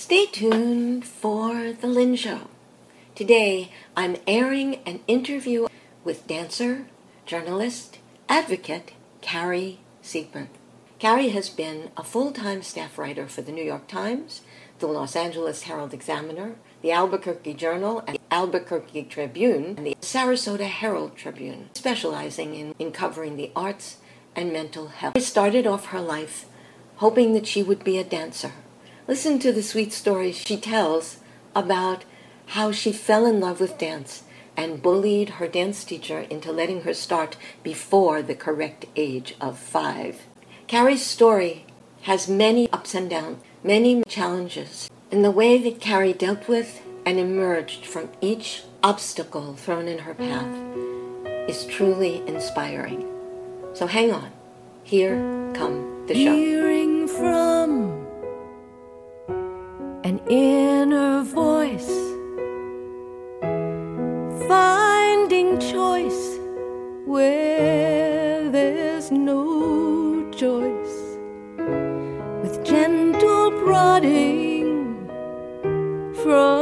Stay tuned for The Lynne Show. Today, I'm airing an interview with dancer, journalist, advocate Carrie Seidman. Carrie has been a full time staff writer for the New York Times, the Los Angeles Herald Examiner, the Albuquerque Journal, and the Albuquerque Tribune, and the Sarasota Herald Tribune, specializing in, in covering the arts and mental health. She started off her life hoping that she would be a dancer. Listen to the sweet stories she tells about how she fell in love with dance and bullied her dance teacher into letting her start before the correct age of five. Carrie's story has many ups and downs, many challenges, and the way that Carrie dealt with and emerged from each obstacle thrown in her path is truly inspiring. So hang on. Here come the show. Hearing from inner voice, finding choice where there's no choice, with gentle prodding from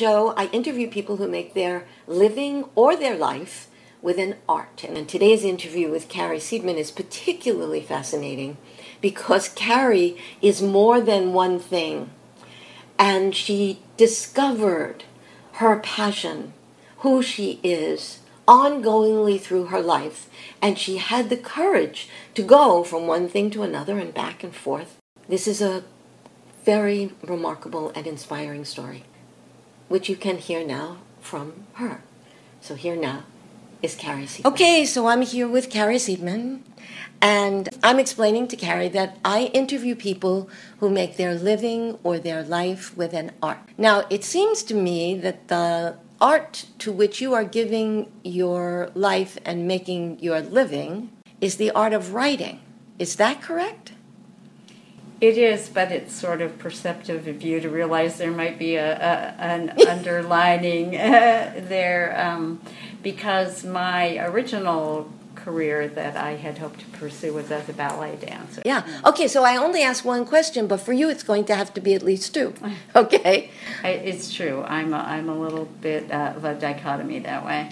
show, I interview people who make their living or their life with an art. And today's interview with Carrie Seidman is particularly fascinating because Carrie is more than one thing. And she discovered her passion, who she is, ongoingly through her life. And she had the courage to go from one thing to another and back and forth. This is a very remarkable and inspiring story, which you can hear now from her. So here now is Carrie Seidman. Okay, so I'm here with Carrie Seidman, and I'm explaining to Carrie that I interview people who make their living or their life with an art. Now, it seems to me that the art to which you are giving your life and making your living is the art of writing. Is that correct? It is, but it's sort of perceptive of you to realize there might be a, a an underlining uh, there, um, because my original career that I had hoped to pursue was as a ballet dancer. Yeah. Okay, so I only asked one question, but for you it's going to have to be at least two. Okay. I, it's true. I'm a, I'm a little bit uh, of a dichotomy that way.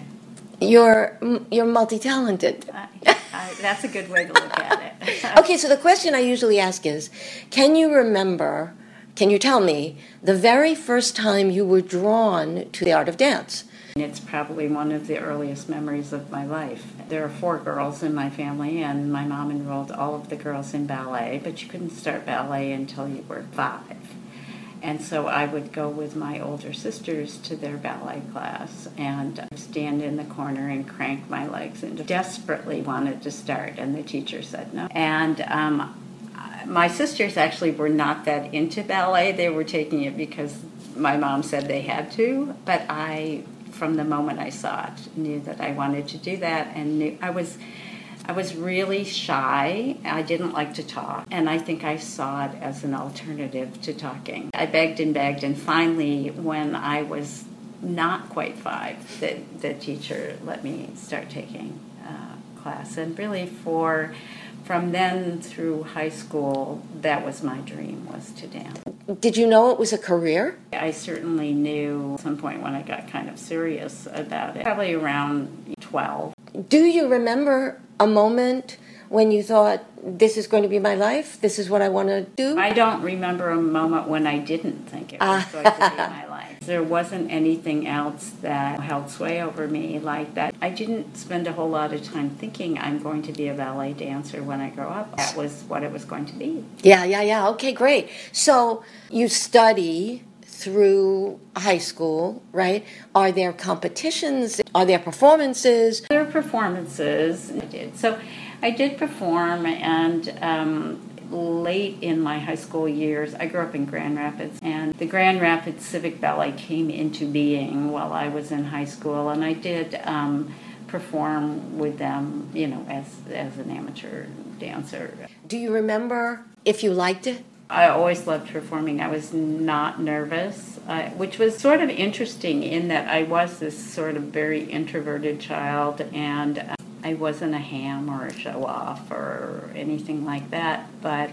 You're you're multi-talented. I, I, that's a good way to look at it. Okay, so the question I usually ask is, can you remember? Can you tell me the very first time you were drawn to the art of dance? It's probably one of the earliest memories of my life. There are four girls in my family, and my mom enrolled all of the girls in ballet, but you couldn't start ballet until you were five. And so I would go with my older sisters to their ballet class and stand in the corner and crank my legs and desperately wanted to start, and the teacher said no. And um, my sisters actually were not that into ballet. They were taking it because my mom said they had to, but I, from the moment I saw it, knew that I wanted to do that and knew I was. I was really shy. I didn't like to talk, and I think I saw it as an alternative to talking. I begged and begged, and finally, when I was not quite five, the, the teacher let me start taking uh, class. And really, for from then through high school, that was my dream was to dance. Did you know it was a career? I certainly knew at some point when I got kind of serious about it, probably around 12. Do you remember a moment when you thought, this is going to be my life? This is what I want to do? I don't remember a moment when I didn't think it was ah. going to be my life. There wasn't anything else that held sway over me like that. I didn't spend a whole lot of time thinking I'm going to be a ballet dancer when I grow up. That was what it was going to be. Yeah, yeah, yeah. Okay, great. So you study through high school, right? Are there competitions? Are there performances? There are performances. I did. So I did perform, and um, late in my high school years, I grew up in Grand Rapids, and the Grand Rapids Civic Ballet came into being while I was in high school, and I did um, perform with them, you know, as as an amateur dancer. Do you remember if you liked it? I always loved performing. I was not nervous, uh, which was sort of interesting in that I was this sort of very introverted child and uh, I wasn't a ham or a show off or anything like that. But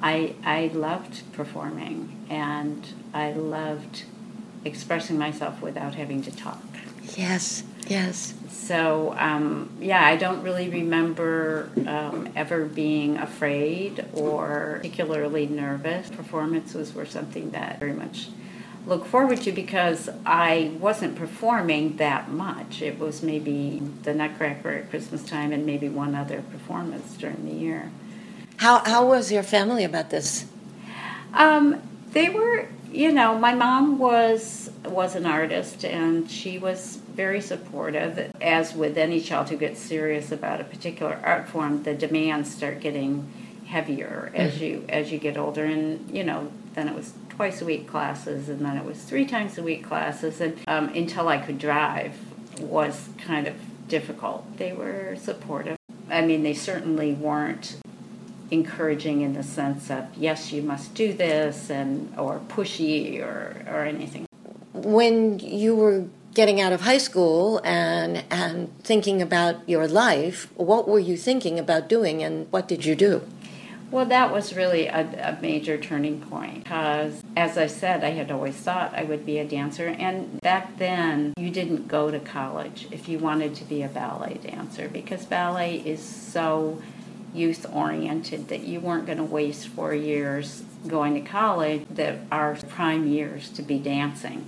I, I loved performing and I loved expressing myself without having to talk. Yes, yes. So, um, yeah, I don't really remember um, ever being afraid or particularly nervous. Performances were something that very much look forward to because I wasn't performing that much. It was maybe the Nutcracker at Christmas time and maybe one other performance during the year. How, how was your family about this? Um, they were, you know, my mom was was an artist and she was very supportive. As with any child who gets serious about a particular art form, the demands start getting heavier as mm-hmm. you as you get older and you know then it was twice a week classes and then it was three times a week classes and um, until i could drive was kind of difficult. They were supportive. I mean they certainly weren't encouraging in the sense of yes you must do this and or pushy or or anything. When you were getting out of high school and and thinking about your life, what were you thinking about doing, and what did you do? Well, that was really a, a, major turning point because, as I said, I had always thought I would be a dancer. And back then, you didn't go to college if you wanted to be a ballet dancer because ballet is so youth oriented that you weren't going to waste four years going to college that are prime years to be dancing.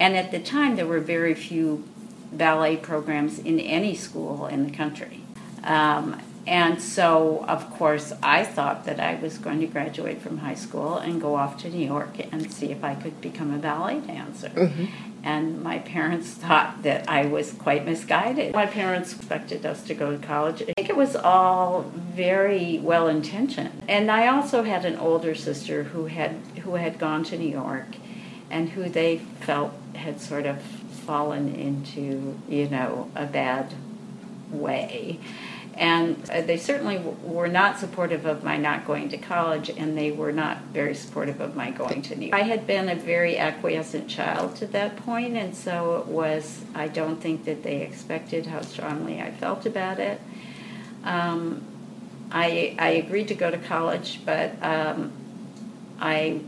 And at the time, there were very few ballet programs in any school in the country. Um, and so, of course, I thought that I was going to graduate from high school and go off to New York and see if I could become a ballet dancer. Mm-hmm. And my parents thought that I was quite misguided. My parents expected us to go to college. I think it was all very well intentioned. And I also had an older sister who had who had gone to New York and who they felt had sort of fallen into, you know, a bad way. And uh, they certainly were not supportive of my not going to college, and they were not very supportive of my going to New York. I had been a very acquiescent child to that point, and so it was, I don't think that they expected how strongly I felt about it. Um, I, I agreed to go to college, but um, I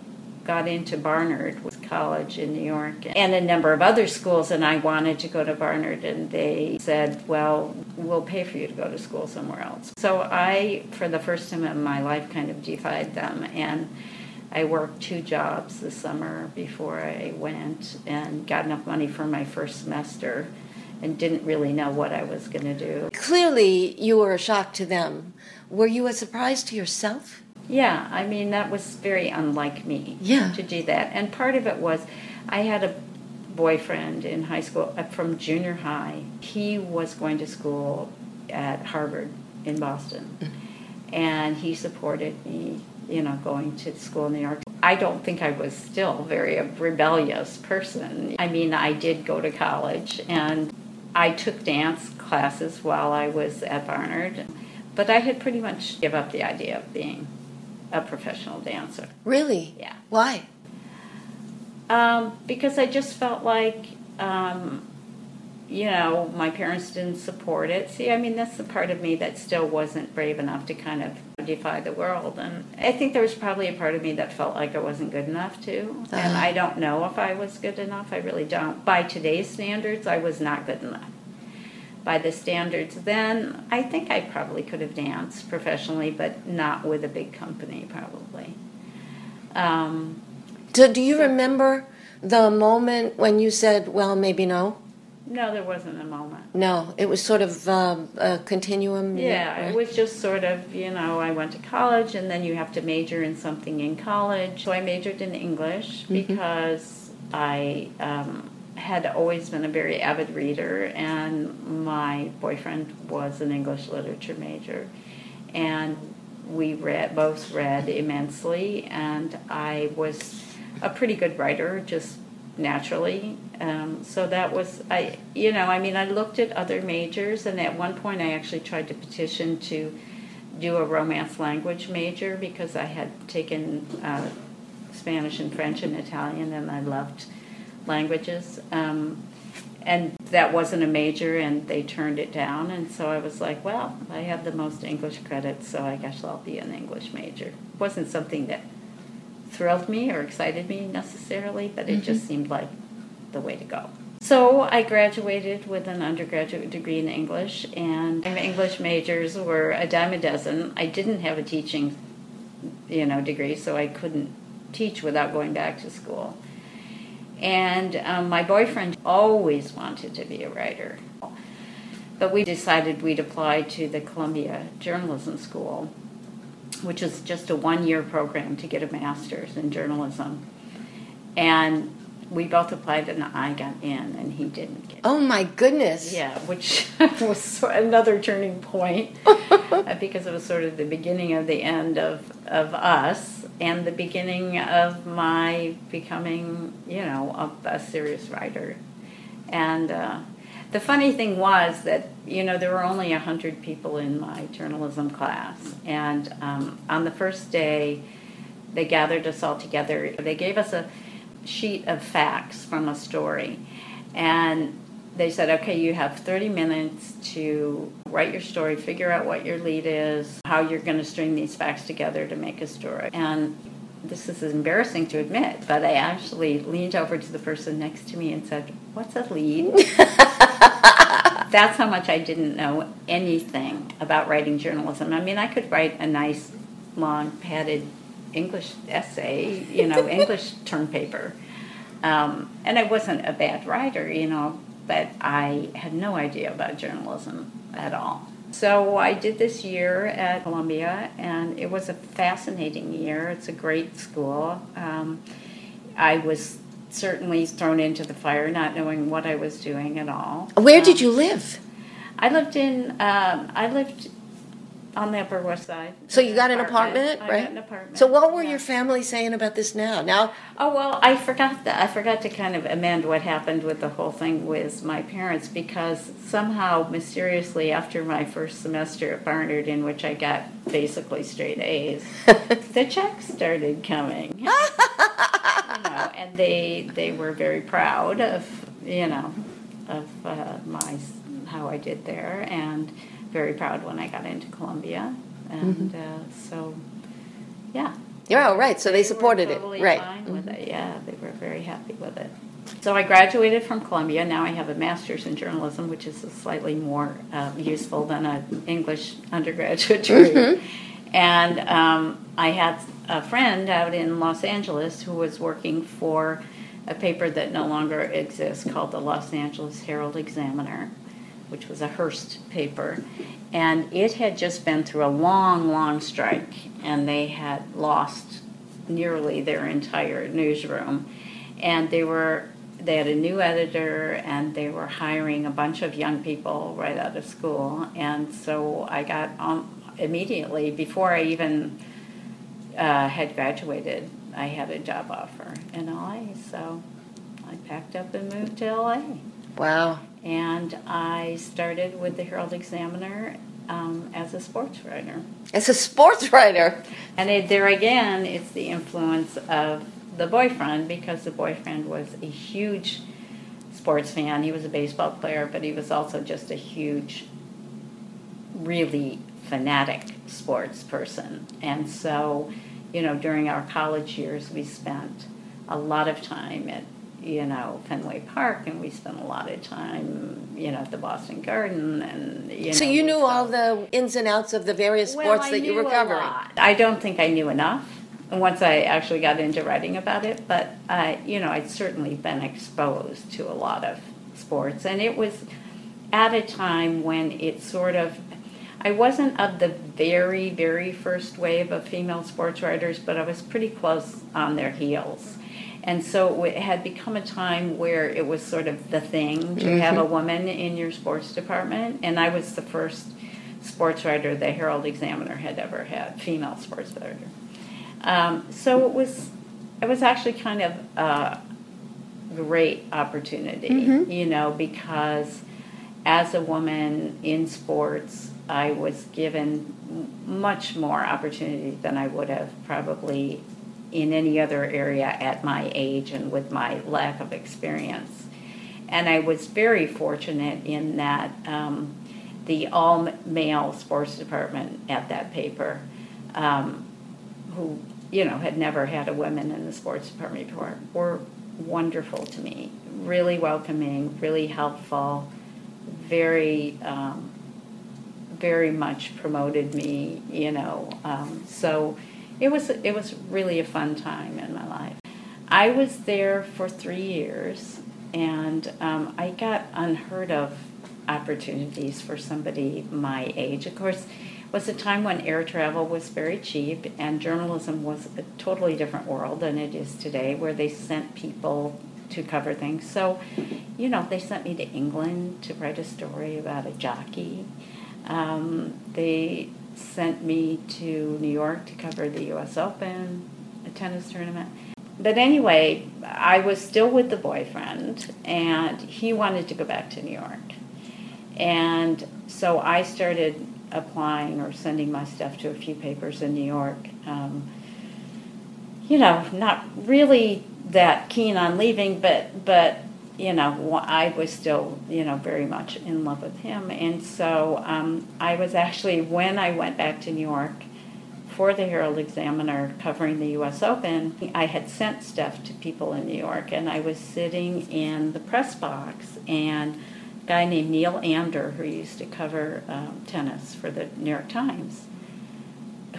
got into Barnard with college in New York and a number of other schools and I wanted to go to Barnard and they said, "Well, we'll pay for you to go to school somewhere else." So I for the first time in my life kind of defied them and I worked two jobs this summer before I went and got enough money for my first semester and didn't really know what I was going to do. Clearly, you were a shock to them. Were you a surprise to yourself? Yeah, I mean, that was very unlike me Yeah. to do that. And part of it was I had a boyfriend in high school uh, from junior high. He was going to school at Harvard in Boston. And he supported me, you know, going to school in New York. I don't think I was still very a rebellious person. I mean, I did go to college and I took dance classes while I was at Barnard, but I had pretty much give up the idea of being a professional dancer. Really? Yeah. Why? Um, because I just felt like, um, you know, my parents didn't support it. See, I mean, that's the part of me that still wasn't brave enough to kind of defy the world. And I think there was probably a part of me that felt like I wasn't good enough to. And Uh-huh. I don't know if I was good enough. I really don't. By today's standards, I was not good enough. By the standards then, I think I probably could have danced professionally, but not with a big company, probably. Um, Do, do you remember the moment when you said, well, maybe no? no, there wasn't a moment. No, it was sort of um, a continuum. Yeah, right? it was just sort of, you know, I went to college and then you have to major in something in college. So I majored in English because I um, had always been a very avid reader and my boyfriend was an English literature major. And we read, both read immensely and I was a pretty good writer just naturally. Um, so that was I you know I mean I looked at other majors and at one point I actually tried to petition to do a romance language major because I had taken uh, Spanish and French and Italian and I loved languages. Um, and that wasn't a major and they turned it down and so I was like, well, I have the most English credits so I guess I'll be an English major. It wasn't something that thrilled me or excited me necessarily, but it just seemed like the way to go. So I graduated with an undergraduate degree in English, and English majors were a dime a dozen. I didn't have a teaching, you know, degree, so I couldn't teach without going back to school. And um, my boyfriend always wanted to be a writer, but we decided we'd apply to the Columbia Journalism School which is just a one year program to get a master's in journalism. And we both applied and I got in and he didn't get Oh my goodness. yeah, which was another turning point uh, because it was sort of the beginning of the end of, of us and the beginning of my becoming, you know, a, a serious writer. And uh, the funny thing was that, you know, there were only 100 people in my journalism class. And um, on the first day, they gathered us all together. They gave us a sheet of facts from a story. And they said, okay, you have 30 minutes to write your story, figure out what your lead is, how you're going to string these facts together to make a story. And this is embarrassing to admit, but I actually leaned over to the person next to me and said, What's a lead? That's how much I didn't know anything about writing journalism. I mean, I could write a nice, long, padded English essay, you know, English term paper. Um, and I wasn't a bad writer, you know, but I had no idea about journalism at all. So I did this year at Columbia, and it was a fascinating year. It's a great school. Um, I was certainly thrown into the fire, not knowing what I was doing at all. Where did Um, you live? I lived in. Um, I lived on the Upper West Side. So you got an apartment, I right? got an apartment. So what were yeah. your family saying about this now? Now, Oh well, I forgot that. I forgot to kind of amend what happened with the whole thing with my parents because somehow, mysteriously, after my first semester at Barnard, in which I got basically straight A's, the checks started coming. you know, and they they were very proud of you know of uh, my how I did there, and very proud when I got into Columbia, and uh, so yeah, Yeah, oh, right. So they were supported totally it, right? Fine with it. Yeah, they were very happy with it. So I graduated from Columbia. Now I have a master's in journalism, which is slightly more uh, useful than an English undergraduate degree. And um, I had a friend out in Los Angeles who was working for a paper that no longer exists called the Los Angeles Herald Examiner, which was a Hearst paper. And it had just been through a long, long strike, and they had lost nearly their entire newsroom. And they were they had a new editor and they were hiring a bunch of young people right out of school and so i got on immediately before i even uh, had graduated i had a job offer in la so i packed up and moved to la Wow. And i started with the herald examiner um, as a sports writer As a sports writer. and it, there again, it's the influence of the boyfriend because the boyfriend was a huge sports fan. He was a baseball player, but he was also just a huge, really fanatic sports person. And so, you know, during our college years, we spent a lot of time at, you know, Fenway Park, and we spent a lot of time, you know, at the Boston Garden, and you So know, you knew saw- all the ins and outs of the various well, sports I that you were covering. I don't think I knew enough once I actually got into writing about it, but I, you know, I'd certainly been exposed to a lot of sports, and it was at a time when it sort of. I wasn't of the very, very first wave of female sports writers, but I was pretty close on their heels. And so it had become a time where it was sort of the thing to have a woman in your sports department. And I was the first sports writer the Herald Examiner had ever had, female sports writer. Um, so it was, it was actually kind of a great opportunity, you know, because as a woman in sports, I was given much more opportunity than I would have probably in any other area at my age and with my lack of experience. And I was very fortunate in that um, the all male sports department at that paper, um, who you know had never had a woman in the sports department before, were wonderful to me. Really welcoming, really helpful, very um, very much promoted me. You know, um, so it was it was really a fun time in my life. I was there for three years, and um, I got unheard of opportunities for somebody my age. Of course, it was a time when air travel was very cheap, and journalism was a totally different world than it is today, where they sent people to cover things. So, you know, they sent me to England to write a story about a jockey. Um, they sent me to New York to cover the U.S. Open, a tennis tournament. But anyway, I was still with the boyfriend, and he wanted to go back to New York. And so I started applying or sending my stuff to a few papers in New York. Um, you know, not really that keen on leaving, but but you know, I was still you know very much in love with him, and so um, I was actually when I went back to New York for the Herald Examiner covering the U.S. Open, I had sent stuff to people in New York, and I was sitting in the press box, and a guy named Neil Amdur, who used to cover um, tennis for the New York Times,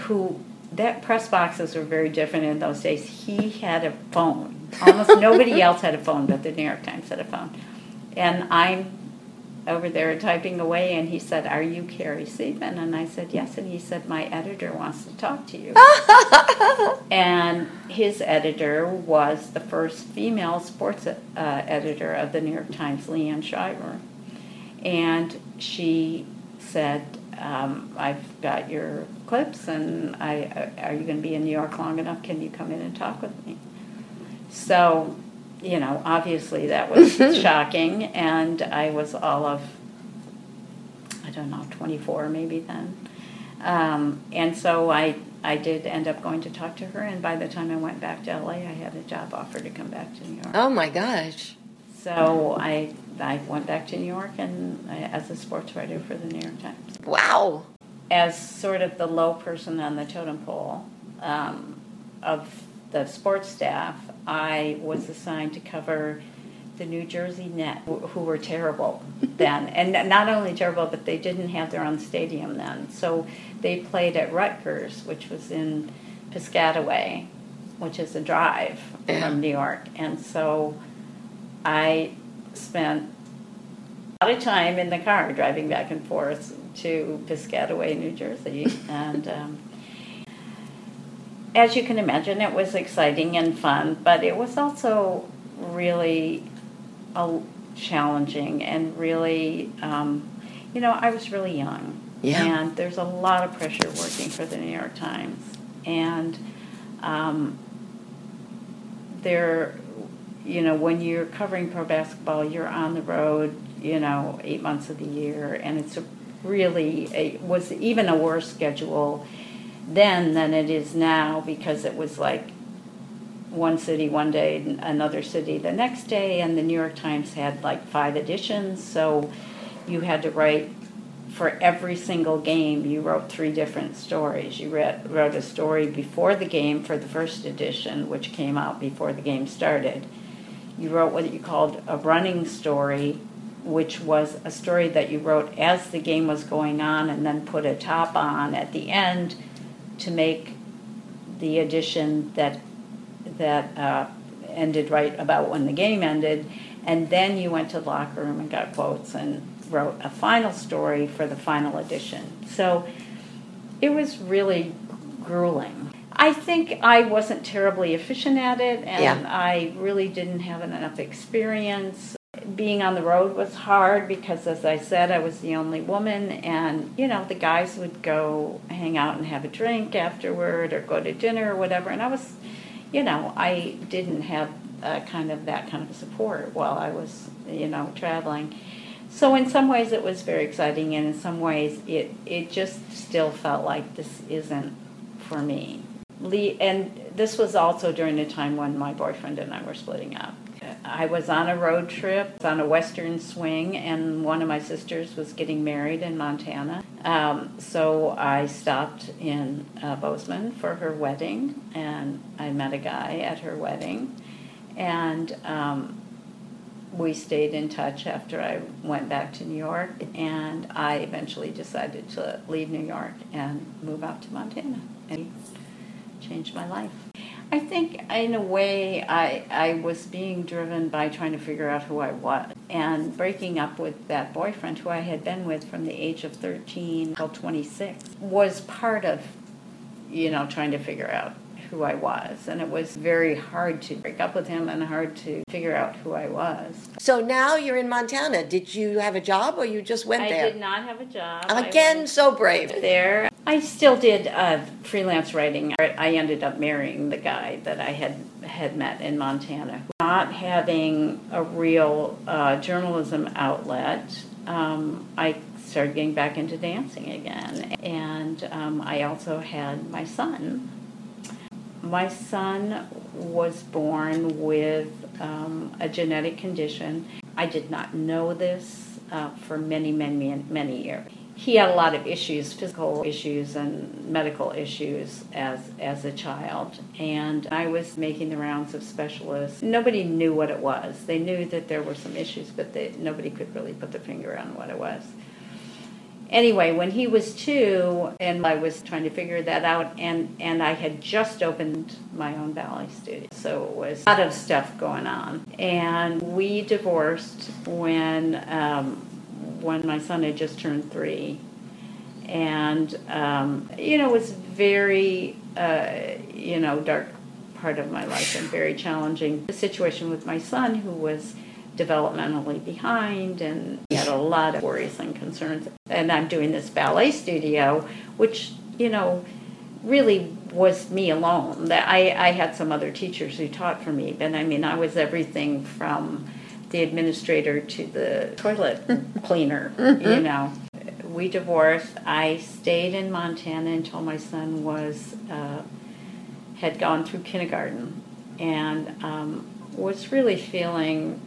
who that press boxes were very different in those days. He had a phone. Almost nobody else had a phone, but the New York Times had a phone. And I'm over there typing away, and he said, Are you Carrie Seidman? And I said, Yes. And he said, My editor wants to talk to you. and his editor was the first female sports uh, editor of the New York Times, Le Anne Schreiber. And she said, um, I've got your clips, and I, are you going to be in New York long enough? Can you come in and talk with me? So, you know, obviously that was shocking, and I was all of, I don't know, 24 maybe then. Um, and so I, I did end up going to talk to her, and by the time I went back to LA, I had a job offer to come back to New York. Oh my gosh. So I, I went back to New York and I, as a sports writer for the New York Times. Wow. As sort of the low person on the totem pole, um, of the sports staff, I was assigned to cover the New Jersey Net, who were terrible then, and not only terrible, but they didn't have their own stadium then. So they played at Rutgers, which was in Piscataway, which is a drive from New York, and so I spent a lot of time in the car driving back and forth to Piscataway, New Jersey, and. Um, as you can imagine, it was exciting and fun, but it was also really uh, challenging and really, um, you know, I was really young. Yeah. And there's a lot of pressure working for the New York Times. And um, there, you know, when you're covering pro basketball, you're on the road, you know, eight months of the year, and it's a really, it was even a worse schedule then than it is now because it was like one city one day, another city the next day, and the New York Times had like five editions, so you had to write for every single game. You wrote three different stories. You read, wrote a story before the game for the first edition, which came out before the game started. You wrote what you called a running story, which was a story that you wrote as the game was going on, and then put a top on at the end to make the edition that that uh, ended right about when the game ended, and then you went to the locker room and got quotes and wrote a final story for the final edition. So it was really grueling. I think I wasn't terribly efficient at it, and Yeah. I really didn't have enough experience. Being on the road was hard because, as I said, I was the only woman, and you know, the guys would go hang out and have a drink afterward or go to dinner or whatever, and I was, you know, I didn't have uh, kind of that kind of support while I was, you know, traveling. So in some ways it was very exciting, and in some ways it it just still felt like this isn't for me. Lee, and this was also during a time when my boyfriend and I were splitting up. I was on a road trip on a western swing, and one of my sisters was getting married in Montana. Um, so I stopped in uh, Bozeman for her wedding, and I met a guy at her wedding, and um, we stayed in touch after I went back to New York, and I eventually decided to leave New York and move out to Montana, and changed my life. I think, in a way, I, I was being driven by trying to figure out who I was. And breaking up with that boyfriend who I had been with from the age of 13 till 26 was part of, you know, trying to figure out who I was. And it was very hard to break up with him and hard to figure out who I was. So now you're in Montana. Did you have a job or you just went I there? I did not have a job. Again, went so brave. there. I still did uh, freelance writing. I ended up marrying the guy that I had had met in Montana. Not having a real uh, journalism outlet, um, I started getting back into dancing again, and um, I also had my son. My son was born with um, a genetic condition. I did not know this uh, for many, many, many years. He had a lot of issues, physical issues and medical issues as as a child. And I was making the rounds of specialists. Nobody knew what it was. They knew that there were some issues, but they, nobody could really put their finger on what it was. Anyway, when he was two, and I was trying to figure that out, and, and I had just opened my own ballet studio, so it was a lot of stuff going on. And we divorced when um, when my son had just turned three, and um, you know it was very uh, you know dark part of my life and very challenging. The situation with my son, who was developmentally behind and had a lot of worries and concerns. And I'm doing this ballet studio, which, you know, really was me alone. That I, I had some other teachers who taught for me, but I mean, I was everything from the administrator to the toilet cleaner, you know. We divorced. I stayed in Montana until my son was uh, had gone through kindergarten, and um, was really feeling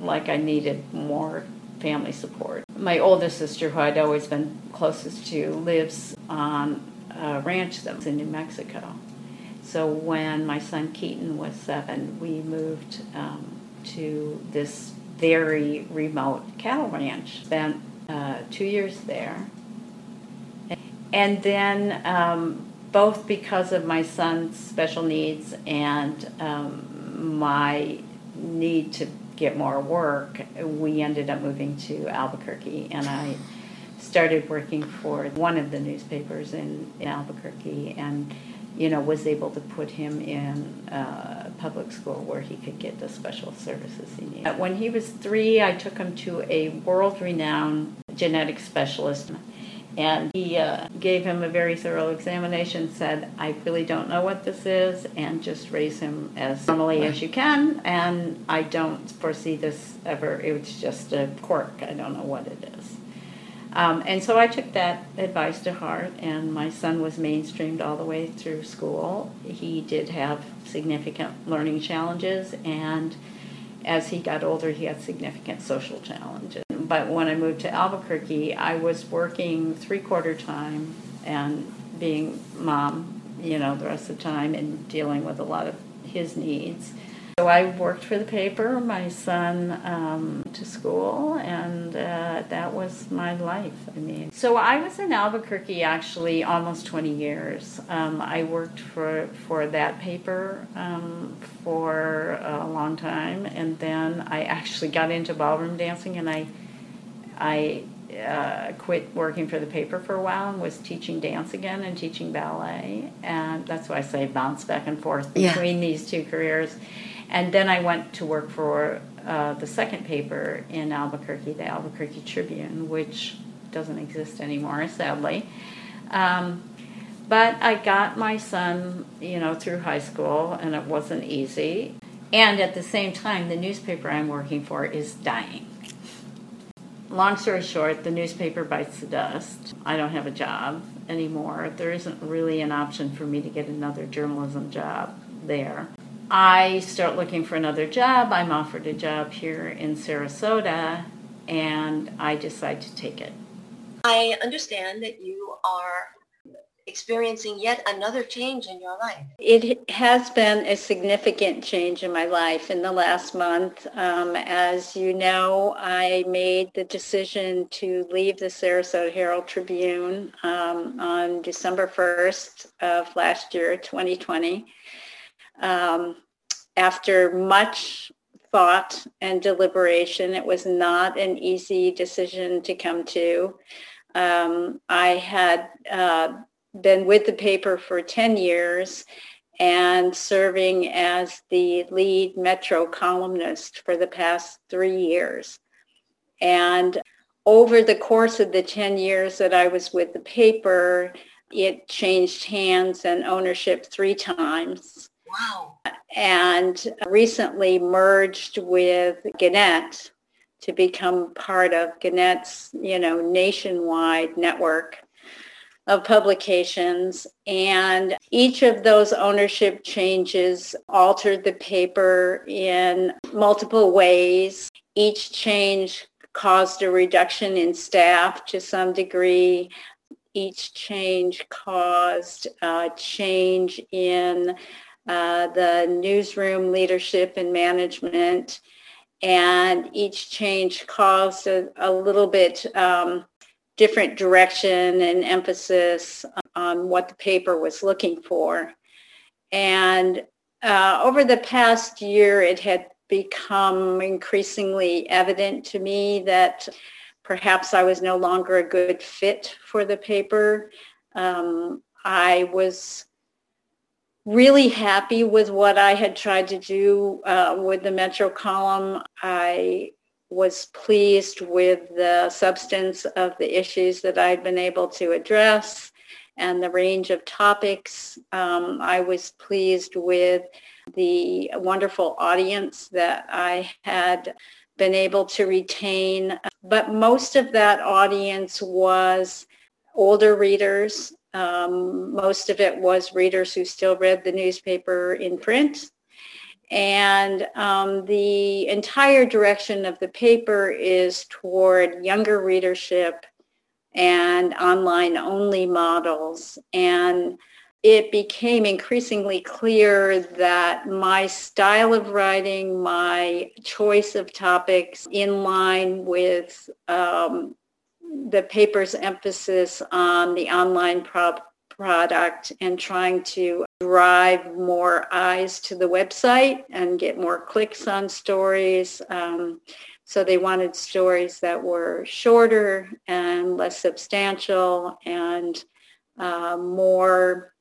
like I needed more family support. My oldest sister, who I'd always been closest to, lives on a ranch that was in New Mexico. So when my son Keaton was seven, we moved um, to this very remote cattle ranch. Spent uh, two years there. And then, um, both because of my son's special needs and um, my need to get more work, we ended up moving to Albuquerque. And I started working for one of the newspapers in, in Albuquerque and you know, was able to put him in uh, public school where he could get the special services he needed. When he was three, I took him to a world renowned genetic specialist. And he uh, gave him a very thorough examination, said, I really don't know what this is, and just raise him as normally as you can. And I don't foresee this ever, it was just a quirk. I don't know what it is. Um, and so I took that advice to heart, and my son was mainstreamed all the way through school. He did have significant learning challenges, and as he got older, he had significant social challenges. But when I moved to Albuquerque, I was working three quarter time and being mom, you know, the rest of the time and dealing with a lot of his needs. So I worked for the paper, my son um, to school, and uh, that was my life. I mean, so I was in Albuquerque actually almost 20 years. Um, I worked for for that paper um, for a long time, and then I actually got into ballroom dancing, and I I uh, quit working for the paper for a while and was teaching dance again and teaching ballet, and that's why I say bounce back and forth between yeah. these two careers. And then I went to work for uh, the second paper in Albuquerque, the Albuquerque Tribune, which doesn't exist anymore, sadly. Um, but I got my son, you know, through high school, and it wasn't easy. And at the same time, the newspaper I'm working for is dying. Long story short, the newspaper bites the dust. I don't have a job anymore. There isn't really an option for me to get another journalism job there. I start looking for another job. I'm offered a job here in Sarasota, and I decide to take it. I understand that you are experiencing yet another change in your life. It has been a significant change in my life in the last month. Um, as you know, I made the decision to leave the Sarasota Herald Tribune um, on December 1st of last year, 2020 um, after much thought and deliberation, it was not an easy decision to come to. Um, I had uh, been with the paper for 10 years and serving as the lead Metro columnist for the past three years. And over the course of the 10 years that I was with the paper, it changed hands and ownership three times. Wow. And recently merged with Gannett to become part of Gannett's, you know, nationwide network of publications. And each of those ownership changes altered the paper in multiple ways. Each change caused a reduction in staff to some degree. Each change caused a change in uh, the newsroom leadership and management, and each change caused a, a little bit um, different direction and emphasis on what the paper was looking for. And uh, over the past year, it had become increasingly evident to me that perhaps I was no longer a good fit for the paper. Um, I was really happy with what I had tried to do uh, with the Metro column. I was pleased with the substance of the issues that I'd been able to address and the range of topics. Um, I was pleased with the wonderful audience that I had been able to retain. But most of that audience was older readers um, most of it was readers who still read the newspaper in print. And um, the entire direction of the paper is toward younger readership and online only models. And it became increasingly clear that my style of writing, my choice of topics in line with um, the paper's emphasis on the online pro- product and trying to drive more eyes to the website and get more clicks on stories. Um, so they wanted stories that were shorter and less substantial and uh, more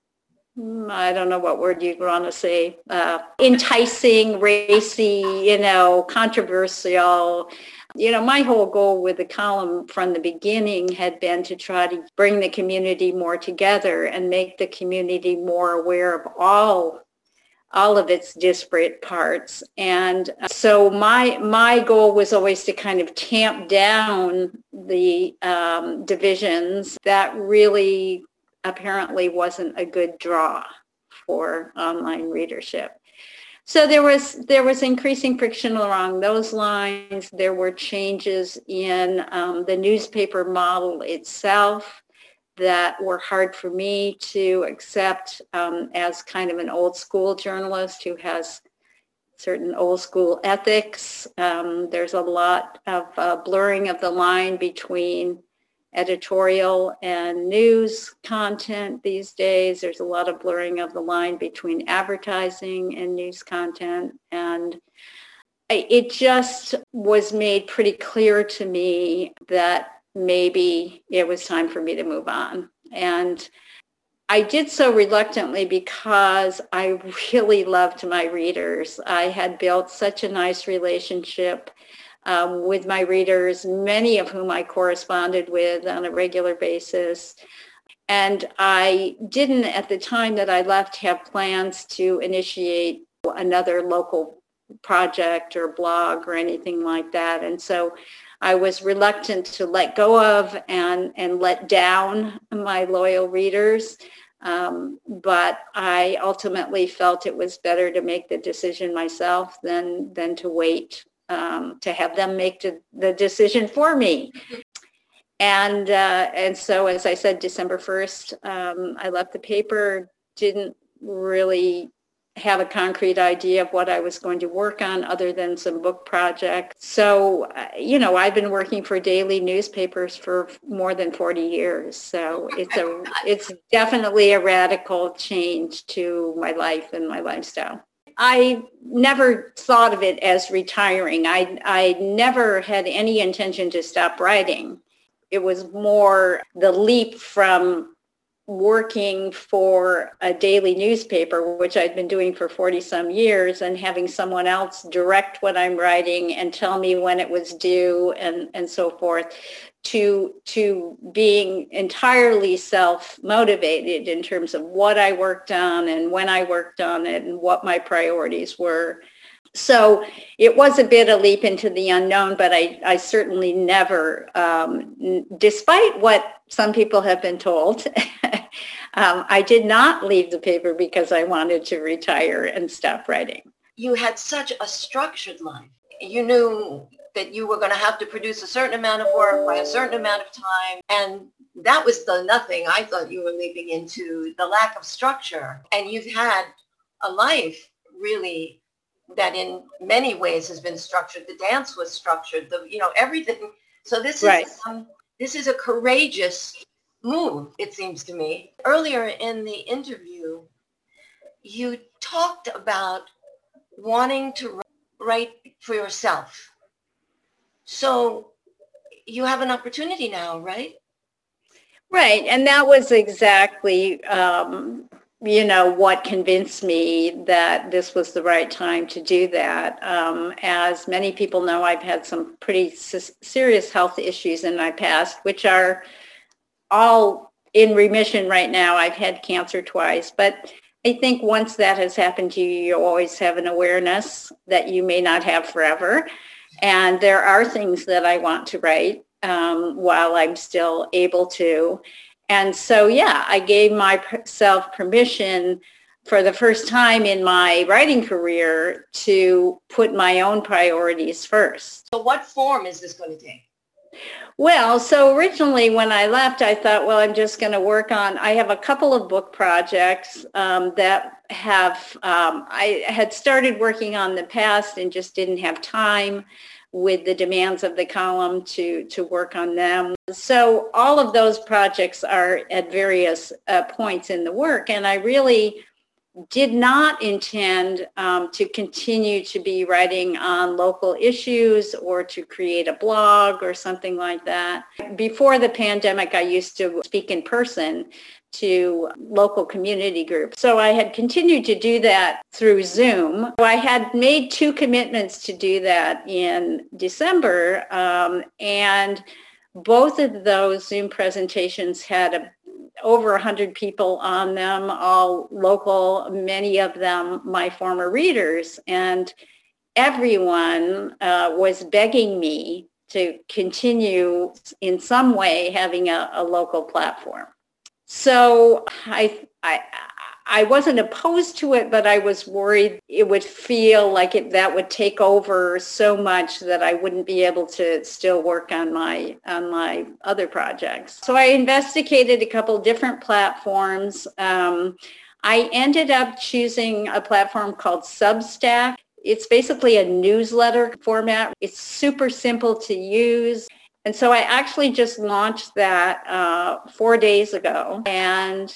I don't know what word you want to say, uh, enticing, racy, you know, controversial. You know, my whole goal with the column from the beginning had been to try to bring the community more together and make the community more aware of all all of its disparate parts. And so my my goal was always to kind of tamp down the um, divisions that really apparently wasn't a good draw for online readership. So there was there was increasing friction along those lines. There were changes in um, the newspaper model itself that were hard for me to accept um, as kind of an old school journalist who has certain old school ethics. Um, there's a lot of uh, blurring of the line between editorial and news content these days. There's a lot of blurring of the line between advertising and news content. And it just was made pretty clear to me that maybe it was time for me to move on. And I did so reluctantly because I really loved my readers. I had built such a nice relationship um, with my readers, many of whom I corresponded with on a regular basis. And I didn't, at the time that I left, have plans to initiate another local project or blog or anything like that. And so I was reluctant to let go of and, and let down my loyal readers. Um, but I ultimately felt it was better to make the decision myself than, than to wait um, to have them make the decision for me. And uh, and so, as I said, December first, um, I left the paper. Didn't really have a concrete idea of what I was going to work on other than some book projects. So, uh, you know, I've been working for daily newspapers for more than 40 years. So it's a, it's definitely a radical change to my life and my lifestyle. I never thought of it as retiring. I, I never had any intention to stop writing. It was more the leap from working for a daily newspaper, which I'd been doing for 40 some years, and having someone else direct what I'm writing and tell me when it was due and, and so forth, to to being entirely self-motivated in terms of what I worked on and when I worked on it and what my priorities were. So it was a bit a leap into the unknown, but I, I certainly never, um, despite what some people have been told, um, I did not leave the paper because I wanted to retire and stop writing. You had such a structured life. You knew that you were going to have to produce a certain amount of work by a certain amount of time. And that was the nothing I thought you were leaping into, the lack of structure. And you've had a life really that in many ways has been structured. The dance was structured, the, you know, everything. So this right. is, um, this is a courageous move, it seems to me. Earlier in the interview, you talked about wanting to write for yourself so you have an opportunity now, right? Right. And that was exactly, um, you know, what convinced me that this was the right time to do that. Um, as many people know, I've had some pretty s- serious health issues in my past, which are all in remission right now. I've had cancer twice, but I think once that has happened to you, you always have an awareness that you may not have forever. And there are things that I want to write um, while I'm still able to. And so, yeah, I gave myself permission for the first time in my writing career to put my own priorities first. So what form is this going to take? Well, so originally when I left, I thought, well, I'm just going to work on, I have a couple of book projects um, that have, um, I had started working on the past and just didn't have time with the demands of the column to, to work on them. So all of those projects are at various uh, points in the work. And I really did not intend um, to continue to be writing on local issues or to create a blog or something like that. Before the pandemic, I used to speak in person to local community groups. So I had continued to do that through Zoom. I had made two commitments to do that in December, um, and both of those Zoom presentations had a over 100 people on them, all local, many of them my former readers. And everyone uh, was begging me to continue in some way having a, a local platform. So I, I, I wasn't opposed to it, but I was worried it would feel like it, that would take over so much that I wouldn't be able to still work on my on my other projects. So I investigated a couple different platforms. Um, I ended up choosing a platform called Substack. It's basically a newsletter format. It's super simple to use. And so I actually just launched that uh, four days ago. And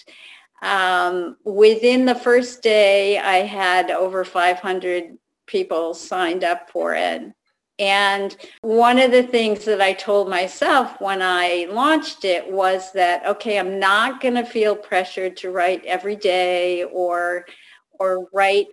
um, within the first day, I had over 500 people signed up for it. And one of the things that I told myself when I launched it was that, okay, I'm not going to feel pressured to write every day or, or write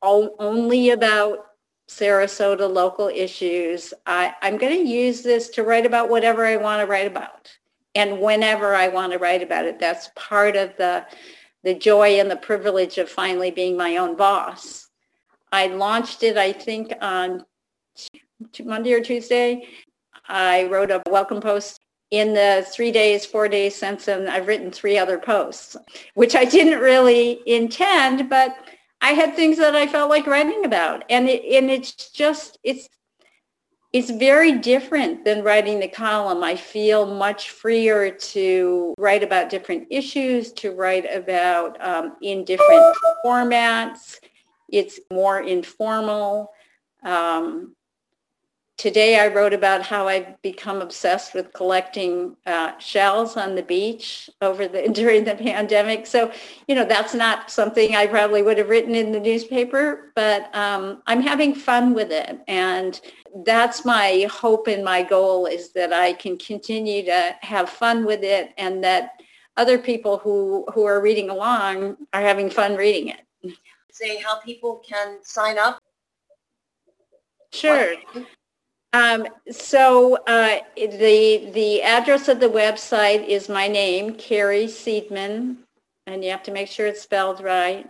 only about Sarasota local issues. I, I'm going to use this to write about whatever I want to write about and whenever I want to write about it. That's part of the the joy and the privilege of finally being my own boss. I launched it, I think, on Monday or Tuesday. I wrote a welcome post in the three days, four days since, and I've written three other posts, which I didn't really intend, but I had things that I felt like writing about. And it, and it's just, it's it's very different than writing the column. I feel much freer to write about different issues, to write about um, in different formats. It's more informal. Um, Today I wrote about how I've become obsessed with collecting uh, shells on the beach over the during the pandemic. So, you know, that's not something I probably would have written in the newspaper, but um, I'm having fun with it. And that's my hope and my goal is that I can continue to have fun with it and that other people who, who are reading along are having fun reading it. Say how people can sign up. Sure. Um, so uh, the the address of the website is my name, Carrie Seidman, and you have to make sure it's spelled right.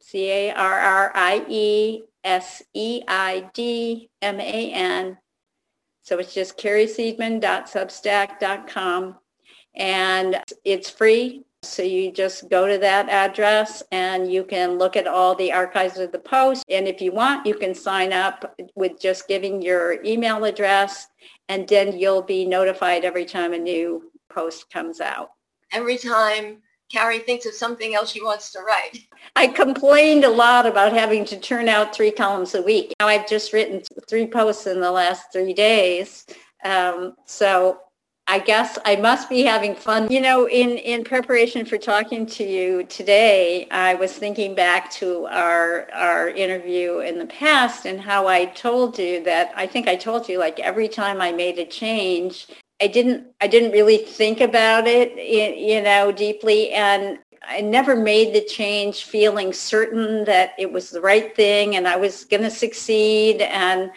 C A R R I E S E I D M A N. So it's just carrieseidman.substack.com, and it's free. So you just go to that address and you can look at all the archives of the post. And if you want, you can sign up with just giving your email address and then you'll be notified every time a new post comes out. Every time Carrie thinks of something else she wants to write. I complained a lot about having to turn out three columns a week. Now I've just written three posts in the last three days. Um, so I guess I must be having fun. You know, in, in preparation for talking to you today, I was thinking back to our our interview in the past and how I told you that I think I told you like every time I made a change, I didn't I didn't really think about it, you know, deeply and I never made the change feeling certain that it was the right thing and I was going to succeed and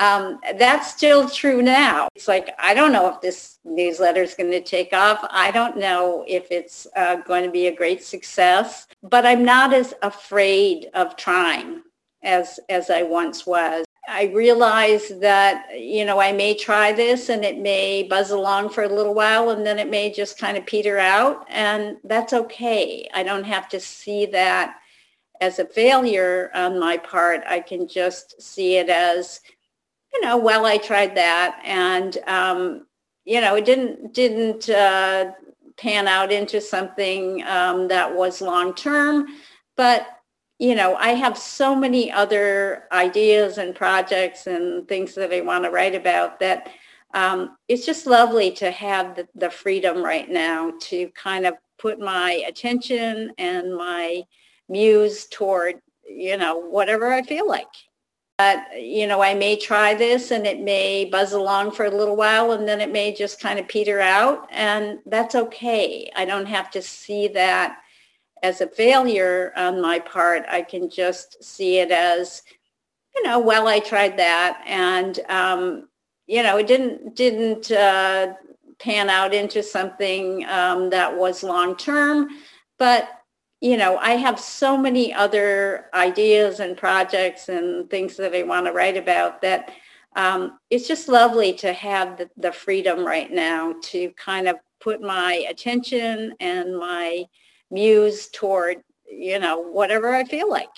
um, that's still true now. It's like, I don't know if this newsletter is going to take off. I don't know if it's uh, going to be a great success, but I'm not as afraid of trying as, as I once was. I realize that, you know, I may try this and it may buzz along for a little while and then it may just kind of peter out and that's okay. I don't have to see that as a failure on my part. I can just see it as you know, well, I tried that. And, um, you know, it didn't didn't uh, pan out into something um, that was long term, but you know, I have so many other ideas and projects and things that I want to write about that um, it's just lovely to have the, the freedom right now to kind of put my attention and my muse toward, you know, whatever I feel like. But, you know, I may try this and it may buzz along for a little while and then it may just kind of peter out and that's okay. I don't have to see that as a failure on my part. I can just see it as, you know, well, I tried that and, um, you know, it didn't, didn't uh, pan out into something um, that was long term, but you know, I have so many other ideas and projects and things that I want to write about that um, it's just lovely to have the, the, freedom right now to kind of put my attention and my muse toward, you know, whatever I feel like.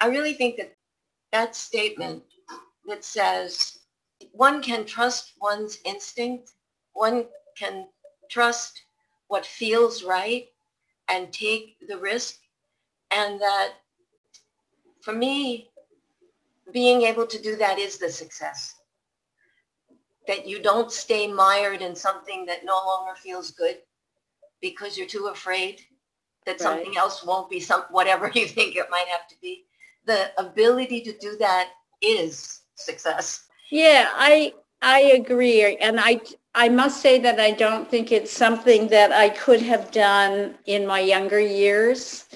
I really think that that statement that says one can trust one's instinct, one can trust what feels right and take the risk. And that for me, being able to do that is the success. That you don't stay mired in something that no longer feels good because you're too afraid that right. something else won't be some whatever you think it might have to be. The ability to do that is success. Yeah, I I agree, and I I must say that I don't think it's something that I could have done in my younger years.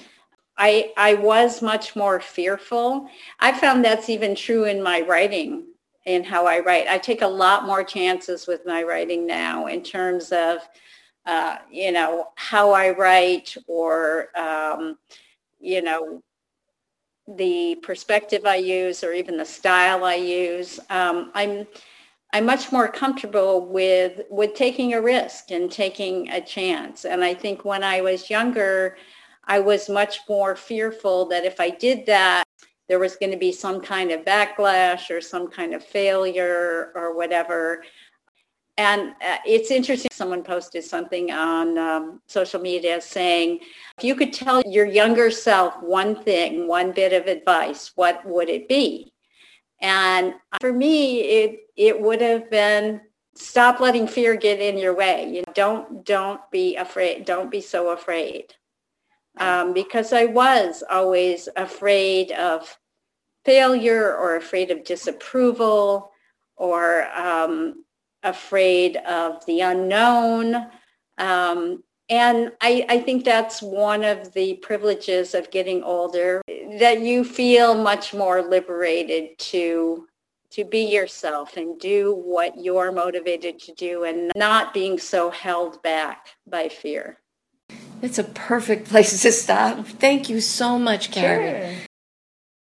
I, I was much more fearful. I found that's even true in my writing in how I write. I take a lot more chances with my writing now in terms of, uh, you know, how I write or, um, you know, the perspective I use or even the style I use. Um, I'm I'm much more comfortable with with taking a risk and taking a chance. And I think when I was younger, I was much more fearful that if I did that, there was going to be some kind of backlash or some kind of failure or whatever. And uh, it's interesting. Someone posted something on um, social media saying, if you could tell your younger self one thing, one bit of advice, what would it be? And for me, it it would have been stop letting fear get in your way. You know, don't don't be afraid. Don't be so afraid. Um, because I was always afraid of failure or afraid of disapproval or um, afraid of the unknown. Um, and I, I think that's one of the privileges of getting older, that you feel much more liberated to to be yourself and do what you're motivated to do and not being so held back by fear. It's a perfect place to stop. Thank you so much, Carrie. Sure.